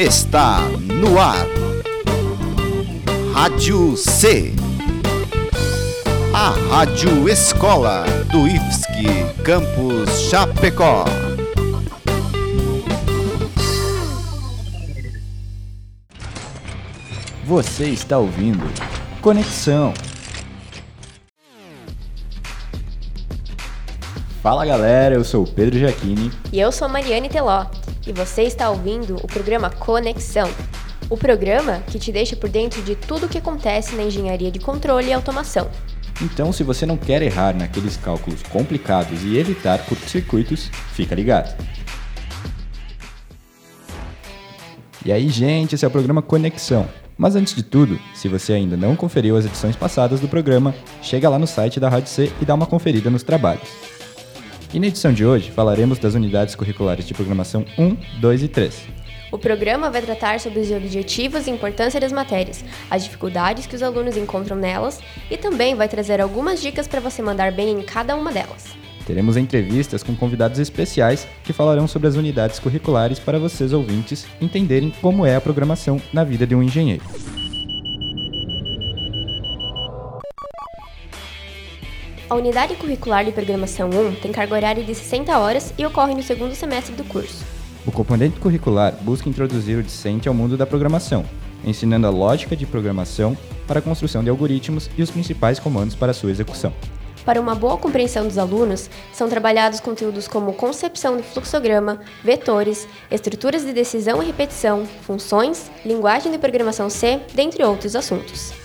está no ar. Rádio C. A Rádio Escola do IFSC Campus Chapecó. Você está ouvindo Conexão. Fala galera, eu sou o Pedro Jaquini. E eu sou Mariane Teló. E você está ouvindo o programa Conexão. O programa que te deixa por dentro de tudo o que acontece na engenharia de controle e automação. Então, se você não quer errar naqueles cálculos complicados e evitar curtos-circuitos, fica ligado. E aí, gente, esse é o programa Conexão. Mas antes de tudo, se você ainda não conferiu as edições passadas do programa, chega lá no site da Rádio C e dá uma conferida nos trabalhos. E na edição de hoje falaremos das unidades curriculares de programação 1, 2 e 3. O programa vai tratar sobre os objetivos e importância das matérias, as dificuldades que os alunos encontram nelas e também vai trazer algumas dicas para você mandar bem em cada uma delas. Teremos entrevistas com convidados especiais que falarão sobre as unidades curriculares para vocês ouvintes entenderem como é a programação na vida de um engenheiro. A unidade curricular de programação 1 tem carga horária de 60 horas e ocorre no segundo semestre do curso. O componente curricular busca introduzir o discente ao mundo da programação, ensinando a lógica de programação para a construção de algoritmos e os principais comandos para sua execução. Para uma boa compreensão dos alunos, são trabalhados conteúdos como concepção de fluxograma, vetores, estruturas de decisão e repetição, funções, linguagem de programação C, dentre outros assuntos.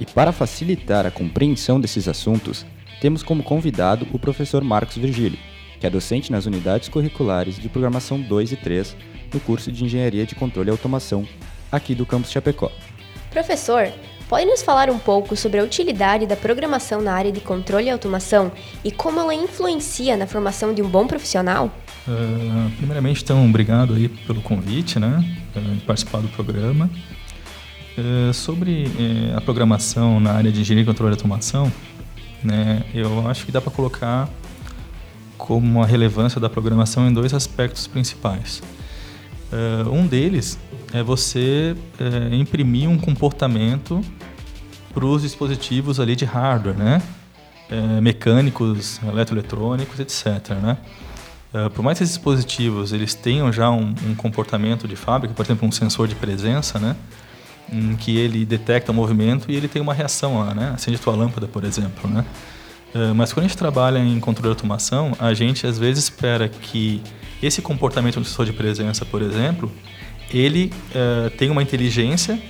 E para facilitar a compreensão desses assuntos, temos como convidado o professor Marcos Virgílio, que é docente nas unidades curriculares de Programação 2 e 3 no curso de Engenharia de Controle e Automação, aqui do campus Chapecó. Professor, pode nos falar um pouco sobre a utilidade da programação na área de controle e automação e como ela influencia na formação de um bom profissional? Uh, primeiramente, então, obrigado aí pelo convite, né, de participar do programa. Eh, sobre uh, a programação na área de engenharia, controle e automação, né, eu acho que dá para colocar como a relevância da programação em dois aspectos principais. Uh, um deles é você imprimir um comportamento para os dispositivos ali de hardware, né? mecânicos, eletroeletrônicos, etc. Né? por mais que esses dispositivos eles tenham já um, um comportamento de fábrica, por exemplo, um sensor de presença, né? Em que ele detecta o movimento e ele tem uma reação lá, né? Acende tua lâmpada, por exemplo, né? Uh, mas quando a gente trabalha em controle de automação, a gente às vezes espera que esse comportamento do sensor de presença, por exemplo, ele uh, uma inteligência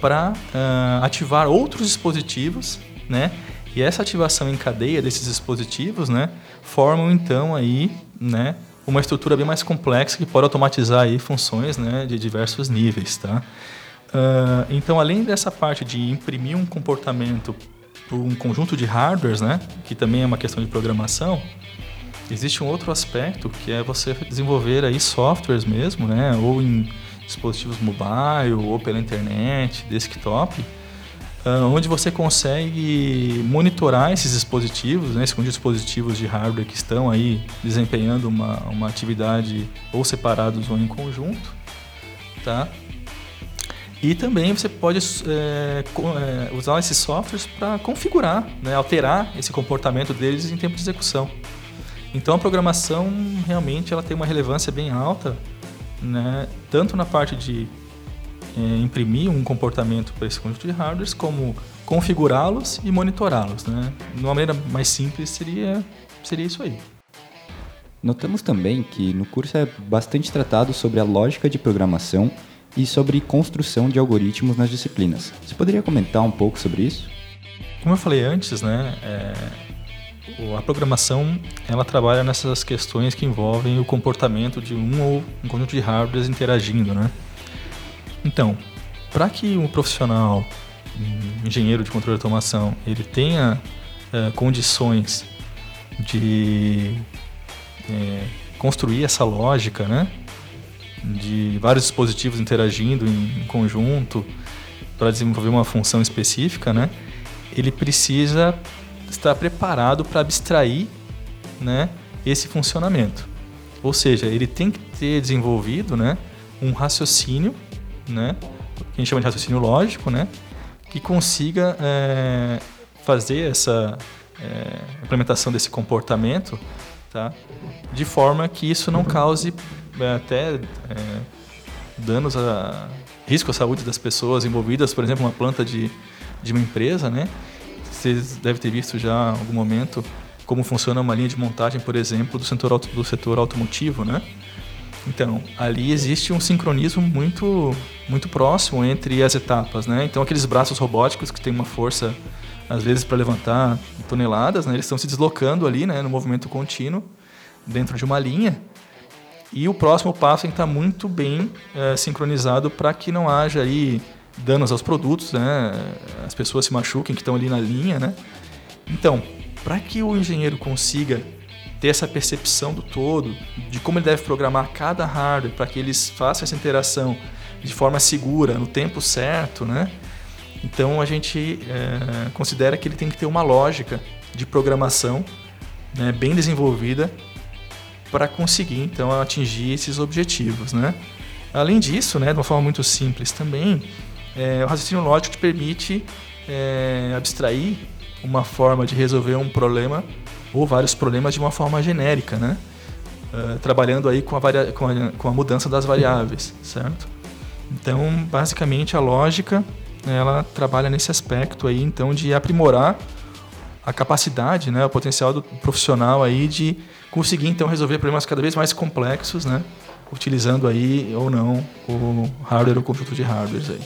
para uh, ativar outros dispositivos, né? E essa ativação em cadeia desses dispositivos, né, formam então aí, né, uma estrutura bem mais complexa que pode automatizar aí funções, né, de diversos níveis, tá? Uh, então, além dessa parte de imprimir um comportamento para um conjunto de hardwares, né, que também é uma questão de programação, existe um outro aspecto que é você desenvolver aí softwares mesmo, né, ou em dispositivos mobile ou pela internet, desktop, uh, onde você consegue monitorar esses dispositivos, né, esses dispositivos de hardware que estão aí desempenhando uma, uma atividade ou separados ou em conjunto, tá? E também você pode é, usar esses softwares para configurar, né, alterar esse comportamento deles em tempo de execução. Então a programação realmente ela tem uma relevância bem alta, né, tanto na parte de é, imprimir um comportamento para esse conjunto de hardwares, como configurá-los e monitorá-los. Né? De uma maneira mais simples seria, seria isso aí. Notamos também que no curso é bastante tratado sobre a lógica de programação e sobre construção de algoritmos nas disciplinas. Você poderia comentar um pouco sobre isso? Como eu falei antes, né, é, a programação ela trabalha nessas questões que envolvem o comportamento de um ou um conjunto de hardwares interagindo, né? Então, para que um profissional, um engenheiro de controle de automação, ele tenha é, condições de é, construir essa lógica, né? De vários dispositivos interagindo em, conjunto para desenvolver uma função específica, né? Ele precisa estar preparado para abstrair, né, esse funcionamento. Ou seja, ele tem que ter desenvolvido, né, um raciocínio, né, que a gente chama de raciocínio lógico, né, que consiga é, fazer essa é, implementação desse comportamento, tá, de forma que isso não cause até é, danos a risco à saúde das pessoas envolvidas, por exemplo, uma planta de, de uma empresa, né? Vocês devem ter visto já em algum momento como funciona uma linha de montagem, por exemplo, do setor, do setor automotivo, né? Então, ali existe um sincronismo muito, muito próximo entre as etapas, né? Então, aqueles braços robóticos que têm uma força, às vezes, para levantar toneladas, né? Eles estão se deslocando ali, né? No movimento contínuo, dentro de uma linha. E o próximo passo tem que estar muito bem é, sincronizado para que não haja aí danos aos produtos, né? As pessoas se machuquem que estão ali na linha, né? Então, para que o engenheiro consiga ter essa percepção do todo, de como ele deve programar cada hardware para que eles façam essa interação de forma segura, no tempo certo, né? Então a gente é, considera que ele tem que ter uma lógica de programação né, bem desenvolvida para conseguir então atingir esses objetivos, né? Além disso, né, de uma forma muito simples também, é, o raciocínio lógico te permite é, abstrair uma forma de resolver um problema ou vários problemas de uma forma genérica, né? Uh, trabalhando aí com a, varia com, a, com a mudança das variáveis, certo? Então, basicamente, a lógica ela trabalha nesse aspecto aí, então, de aprimorar a capacidade, né, o potencial do profissional aí de conseguir então resolver problemas cada vez mais complexos, né, utilizando aí ou não o hardware ou conjunto de hardwares aí.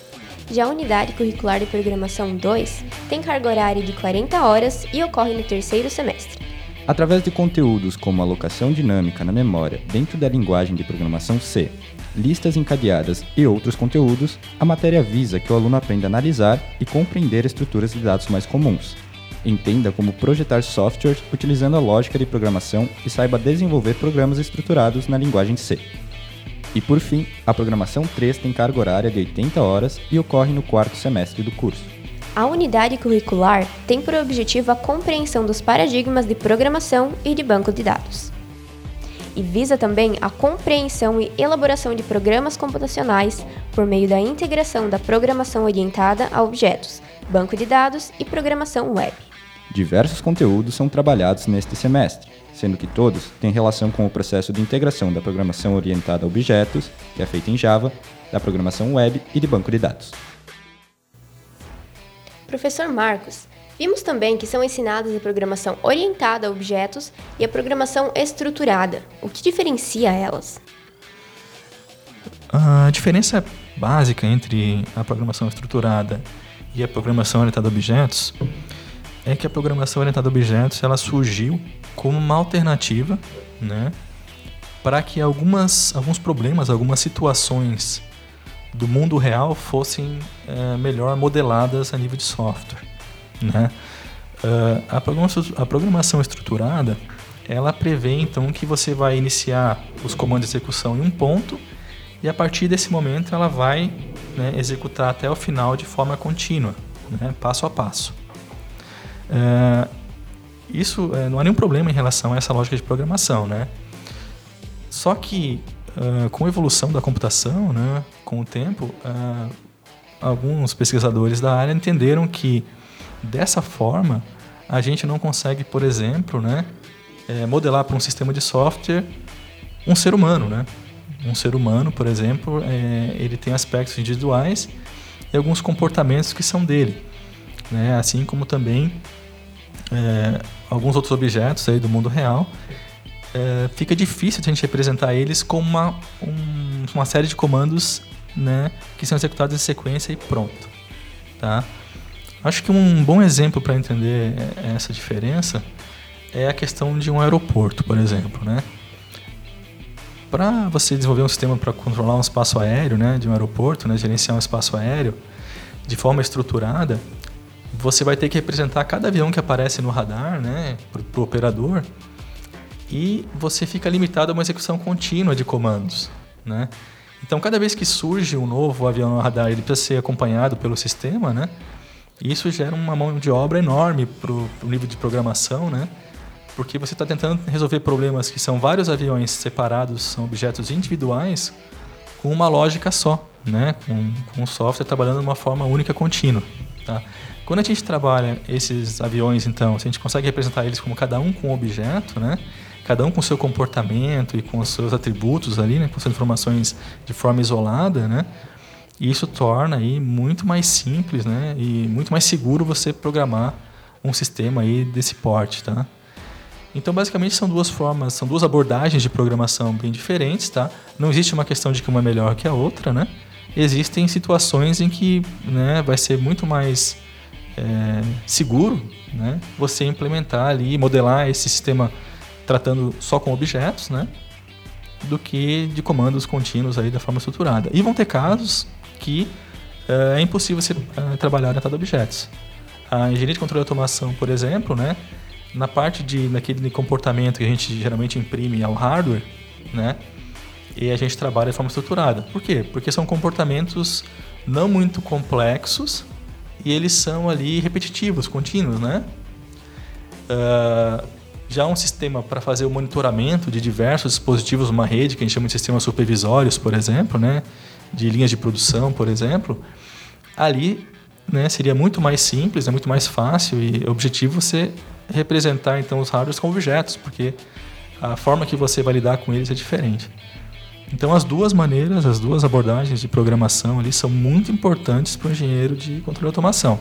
Já a unidade curricular de programação 2 tem carga horária de 40 horas e ocorre no terceiro semestre. Através de conteúdos como alocação dinâmica na memória dentro da linguagem de programação C, listas encadeadas e outros conteúdos, a matéria visa que o aluno aprenda a analisar e compreender estruturas de dados mais comuns. Entenda como projetar softwares utilizando a lógica de programação e saiba desenvolver programas estruturados na linguagem C. E por fim, a programação 3 tem carga horária de 80 horas e ocorre no quarto semestre do curso. A unidade curricular tem por objetivo a compreensão dos paradigmas de programação e de banco de dados. E visa também a compreensão e elaboração de programas computacionais por meio da integração da programação orientada a objetos, banco de dados e programação web. Diversos conteúdos são trabalhados neste semestre, sendo que todos têm relação com o processo de integração da programação orientada a objetos, que é feita em Java, da programação web e de banco de dados. Professor Marcos, vimos também que são ensinadas a programação orientada a objetos e a programação estruturada. O que diferencia elas? A diferença básica entre a programação estruturada e a programação orientada a objetos é que a programação orientada a objetos ela surgiu como uma alternativa, né, para que algumas, alguns problemas, algumas situações do mundo real fossem é, melhor modeladas a nível de software, né? Uh, a, programação, a programação estruturada ela prevê então que você vai iniciar os comandos de execução em um ponto e a partir desse momento ela vai né, executar até o final de forma contínua, né, passo a passo. Uh, isso é, não há nenhum problema em relação a essa lógica de programação, né? Só que uh, com a evolução da computação, né, com o tempo, alguns pesquisadores da área entenderam que dessa forma a gente não consegue, por exemplo, né, é, modelar para um sistema de software um ser humano, né? Um ser humano, por exemplo, é, ele tem aspectos individuais e alguns comportamentos que são dele, né? Assim como também é, alguns outros objetos aí do mundo real, é, fica difícil a gente representar eles como uma, um, uma série de comandos né, que são executados em sequência e pronto. Tá? Acho que um bom exemplo para entender é, essa diferença é a questão de um aeroporto, por exemplo. Né? Para você desenvolver um sistema para controlar um espaço aéreo né, de um aeroporto, né, gerenciar um espaço aéreo de forma estruturada, você vai ter que representar cada avião que aparece no radar, né, para o operador, e você fica limitado a uma execução contínua de comandos, né? Então, cada vez que surge um novo avião no radar, ele precisa ser acompanhado pelo sistema, né? Isso gera uma mão de obra enorme para o nível de programação, né? Porque você está tentando resolver problemas que são vários aviões separados, são objetos individuais, com uma lógica só, né? com, com o software trabalhando de uma forma única contínua. Tá? Quando a gente trabalha esses aviões, então, se a gente consegue representar eles como cada um com um objeto, né? cada um com seu comportamento e com os seus atributos ali, né? com suas informações de forma isolada, né? E isso torna aí muito mais simples, né? E muito mais seguro você programar um sistema aí desse porte, tá? Então, basicamente, são duas formas, são duas abordagens de programação bem diferentes, tá? Não existe uma questão de que uma é melhor que a outra, né? Existem situações em que né, vai ser muito mais é, seguro né, você implementar ali, modelar esse sistema tratando só com objetos, né? Do que de comandos contínuos aí da forma estruturada. E vão ter casos que é, é impossível você é, trabalhar dentro de objetos. A engenharia de controle e automação, por exemplo, né? na parte de naquele comportamento que a gente geralmente imprime ao hardware, né? E a gente trabalha de forma estruturada. Por quê? Porque são comportamentos não muito complexos e eles são ali repetitivos, contínuos, né? Uh, já um sistema para fazer o monitoramento de diversos dispositivos, uma rede que a gente chama de sistemas supervisórios, por exemplo, né? De linhas de produção, por exemplo, ali né, seria muito mais simples, é muito mais fácil e objetivo você representar então os hardwares como objetos, porque a forma que você vai lidar com eles é diferente. Então as duas maneiras, as duas abordagens de programação ali são muito importantes para o engenheiro de controle de automação.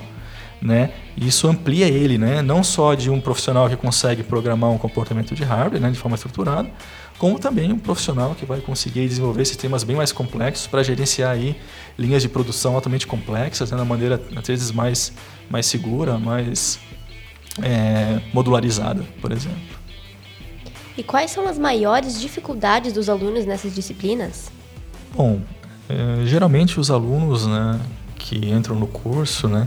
Né? Isso amplia ele, né? não só de um profissional que consegue programar um comportamento de hardware né, de forma estruturada, como também um profissional que vai conseguir desenvolver sistemas bem mais complexos para gerenciar aí linhas de produção altamente complexas, né, da maneira às vezes mais, mais segura, mais é, modularizada, por exemplo. E quais são as maiores dificuldades dos alunos nessas disciplinas? Bom, é, geralmente os alunos né, que entram no curso, né,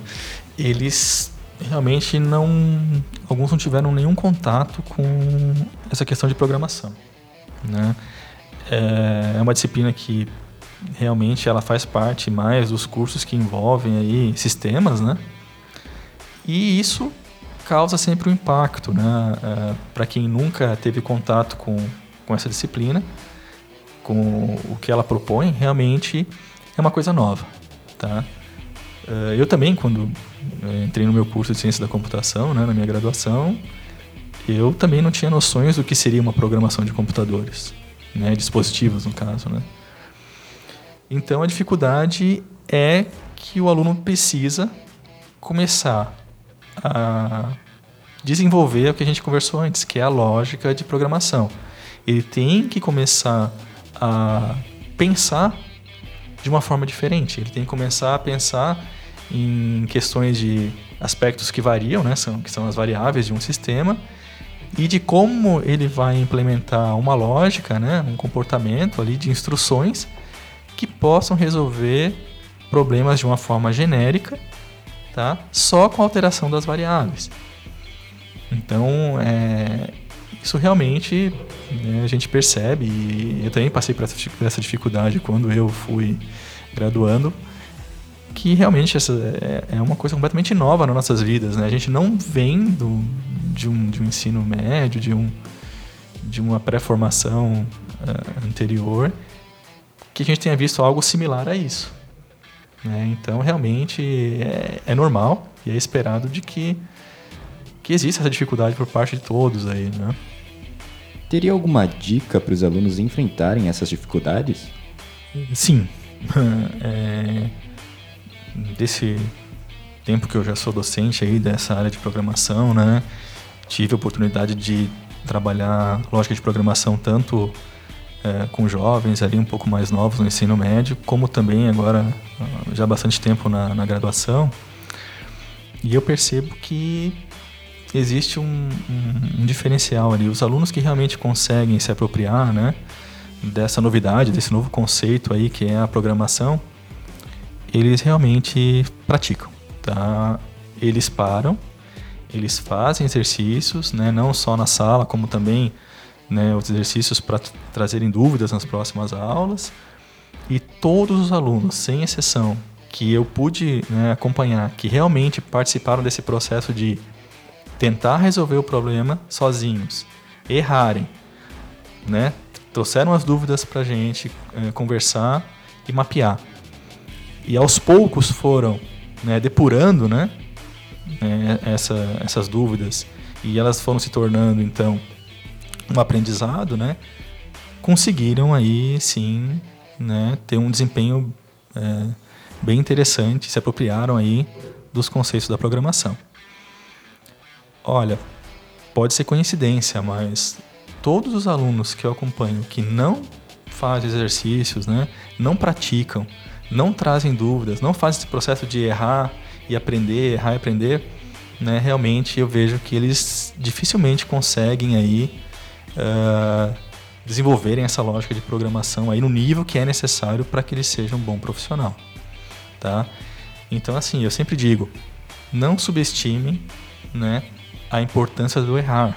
eles realmente não. Alguns não tiveram nenhum contato com essa questão de programação. Né? É, é uma disciplina que realmente ela faz parte mais dos cursos que envolvem aí sistemas, né? E isso causa sempre um impacto, né? É, Para quem nunca teve contato com, com essa disciplina, com o que ela propõe, realmente é uma coisa nova, tá? É, eu também, quando é, entrei no meu curso de ciência da computação, né, na minha graduação, eu também não tinha noções do que seria uma programação de computadores, né, dispositivos no caso, né. Então a dificuldade é que o aluno precisa começar a desenvolver o que a gente conversou antes, que é a lógica de programação. Ele tem que começar a pensar de uma forma diferente. Ele tem que começar a pensar em questões de aspectos que variam, né, são, que são as variáveis de um sistema, e de como ele vai implementar uma lógica, né, um comportamento ali de instruções que possam resolver problemas de uma forma genérica tá? só com a alteração das variáveis. Então, é, isso realmente né, a gente percebe, e eu também passei por essa, dificuldade quando eu fui graduando, que realmente essa é, é uma coisa completamente nova nas nossas vidas. Né? A gente não vem do, de, um, de um ensino médio, de, um, de uma pré-formação uh, anterior, que a gente tenha visto algo similar a isso. Né? Então, realmente é, é, normal e é esperado de que, que exista essa dificuldade por parte de todos aí, né? Teria alguma dica para os alunos enfrentarem essas dificuldades? Sim. É, desse tempo que eu já sou docente aí dessa área de programação, né? Tive a oportunidade de trabalhar lógica de programação tanto é, com jovens ali um pouco mais novos no ensino médio, como também agora já há bastante tempo na, na graduação. E eu percebo que existe um, um, um, diferencial ali. Os alunos que realmente conseguem se apropriar né, dessa novidade, desse novo conceito aí que é a programação, eles realmente praticam. Tá? Eles param, eles fazem exercícios, né, não só na sala, como também né, os exercícios para trazerem dúvidas nas próximas aulas. E todos os alunos, sem exceção, que eu pude né, acompanhar, que realmente participaram desse processo de tentar resolver o problema sozinhos, errarem, né, trouxeram as dúvidas para a gente é, conversar e mapear. E aos poucos foram né, depurando né, é, essa, essas dúvidas e elas foram se tornando então um aprendizado, né, conseguiram aí sim né, ter um desempenho é, bem interessante, se apropriaram aí dos conceitos da programação. Olha, pode ser coincidência, mas todos os alunos que eu acompanho que não fazem exercícios, né, não praticam, não trazem dúvidas, não fazem esse processo de errar e aprender, errar e aprender, né, realmente eu vejo que eles dificilmente conseguem aí uh, desenvolverem essa lógica de programação aí no nível que é necessário para que eles sejam um bom profissional, tá? Então assim, eu sempre digo, não subestime, né, a importância do errar,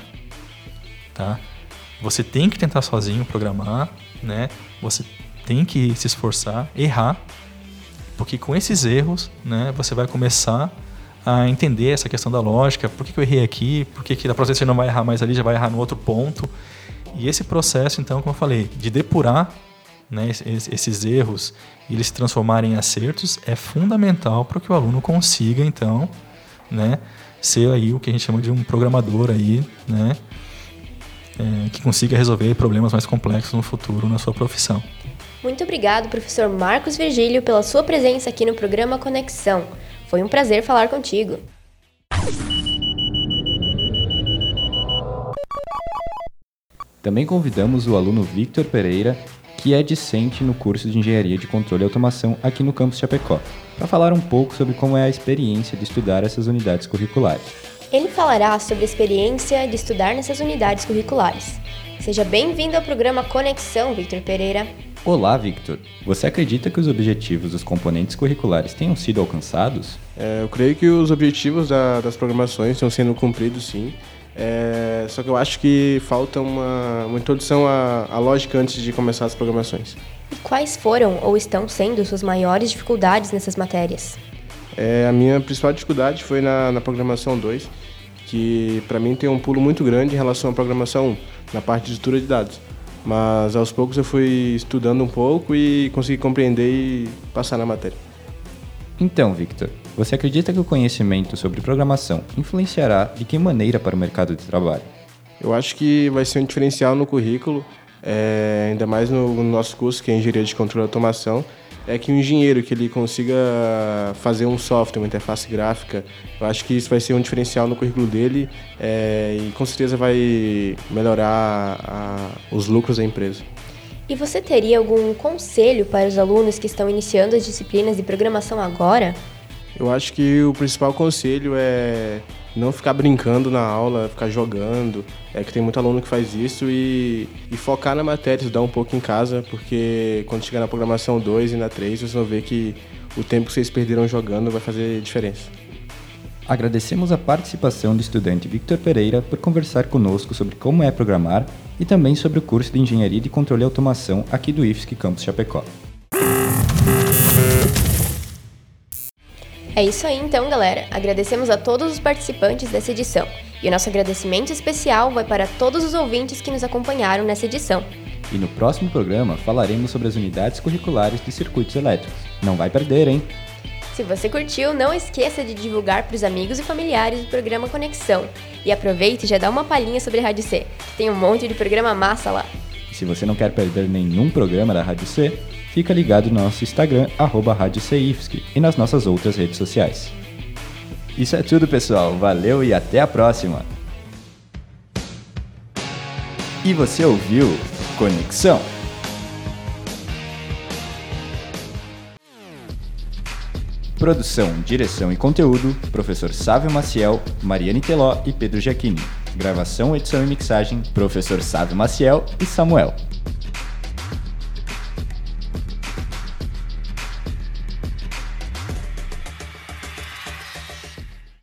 tá? Você tem que tentar sozinho programar, né? Você tem que se esforçar, errar, porque com esses erros, né, você vai começar a entender essa questão da lógica, por que, eu errei aqui, por que, que da próxima você não vai errar mais ali, já vai errar no outro ponto. E esse processo, então, como eu falei, de depurar né, esses erros e eles se transformarem em acertos é fundamental para que o aluno consiga, então, né, ser aí o que a gente chama de um programador aí, né, é, que consiga resolver problemas mais complexos no futuro na sua profissão. Muito obrigado, professor Marcos Virgílio, pela sua presença aqui no programa Conexão. Foi um prazer falar contigo. Também convidamos o aluno Victor Pereira, que é discente no curso de Engenharia de Controle e Automação aqui no campus Chapecó, para falar um pouco sobre como é a experiência de estudar essas unidades curriculares. Ele falará sobre a experiência de estudar nessas unidades curriculares. Seja bem-vindo ao programa Conexão, Victor Pereira. Olá, Victor. Você acredita que os objetivos dos componentes curriculares tenham sido alcançados? É, eu creio que os objetivos da, das programações estão sendo cumpridos, sim. É, só que eu acho que falta uma, uma introdução à, à lógica antes de começar as programações. E quais foram ou estão sendo suas maiores dificuldades nessas matérias? É, a minha principal dificuldade foi na, na programação 2, que para mim tem um pulo muito grande em relação à programação 1, na parte de estrutura de dados. Mas aos poucos eu fui estudando um pouco e consegui compreender e passar na matéria. Então, Victor, você acredita que o conhecimento sobre programação influenciará de que maneira para o mercado de trabalho? Eu acho que vai ser um diferencial no currículo, é, ainda mais no, no nosso curso, que é Engenharia de Controle e Automação, é que um engenheiro que ele consiga fazer um software, uma interface gráfica, eu acho que isso vai ser um diferencial no currículo dele é, e com certeza vai melhorar a, os lucros da empresa. E você teria algum conselho para os alunos que estão iniciando as disciplinas de programação agora? Eu acho que o principal conselho é não ficar brincando na aula, ficar jogando. É que tem muito aluno que faz isso e, e focar na matéria, estudar um pouco em casa, porque quando chegar na programação 2 e na 3, vocês vão ver que o tempo que vocês perderam jogando vai fazer diferença. Agradecemos a participação do estudante Victor Pereira por conversar conosco sobre como é programar e também sobre o curso de Engenharia de Controle e Automação aqui do IFSC Campus Chapecó. É isso aí então, galera. Agradecemos a todos os participantes dessa edição. E o nosso agradecimento especial vai para todos os ouvintes que nos acompanharam nessa edição. E no próximo programa falaremos sobre as unidades curriculares de circuitos elétricos. Não vai perder, hein? Se você curtiu, não esqueça de divulgar para os amigos e familiares do programa Conexão. E aproveite e já dá uma palhinha sobre a Rádio C, que tem um monte de programa massa lá. Se você não quer perder nenhum programa da Rádio C, fica ligado no nosso Instagram, arroba e nas nossas outras redes sociais. Isso é tudo, pessoal. Valeu e até a próxima! E você ouviu Conexão? Produção, direção e conteúdo: Professor Sávio Maciel, Mariane Teló e Pedro Giacchini. Gravação, edição e mixagem: Professor Sávio Maciel e Samuel.